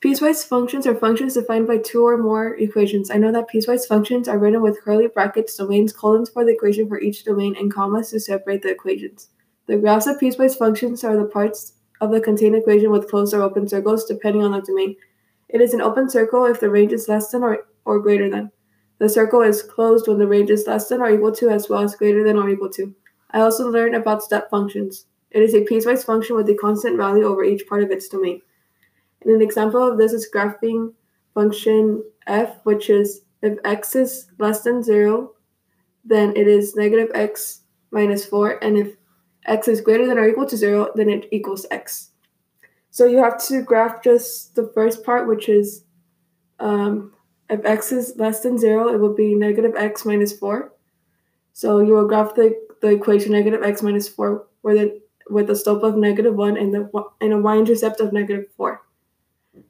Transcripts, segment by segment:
Piecewise functions are functions defined by two or more equations. I know that piecewise functions are written with curly brackets, domains, colons for the equation for each domain, and commas to separate the equations. The graphs of piecewise functions are the parts of the contained equation with closed or open circles, depending on the domain. It is an open circle if the range is less than or, or greater than. The circle is closed when the range is less than or equal to, as well as greater than or equal to. I also learned about step functions. It is a piecewise function with a constant value over each part of its domain. And an example of this is graphing function f, which is if x is less than 0, then it is negative x minus 4. And if x is greater than or equal to 0, then it equals x. So you have to graph just the first part, which is um, if x is less than 0, it will be negative x minus 4. So you will graph the, the equation negative x minus 4 with, the, with a slope of negative 1 and, the, and a y-intercept of negative 4.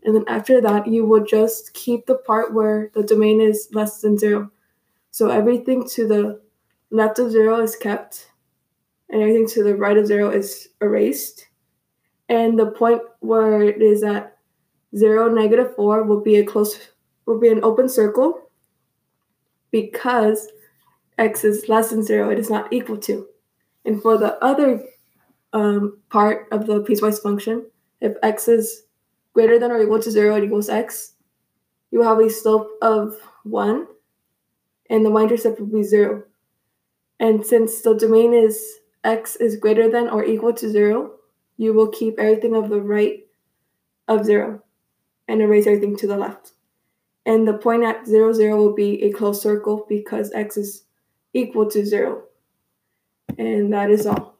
And then after that, you will just keep the part where the domain is less than zero. So everything to the left of zero is kept, and everything to the right of zero is erased. And the point where it is at zero, negative four will be a close will be an open circle because x is less than zero, it is not equal to. And for the other um, part of the piecewise function, if x is greater than or equal to 0 it equals x, you will have a slope of 1, and the y-intercept will be 0. And since the domain is x is greater than or equal to 0, you will keep everything of the right of 0 and erase everything to the left. And the point at 0, 0 will be a closed circle because x is equal to 0. And that is all.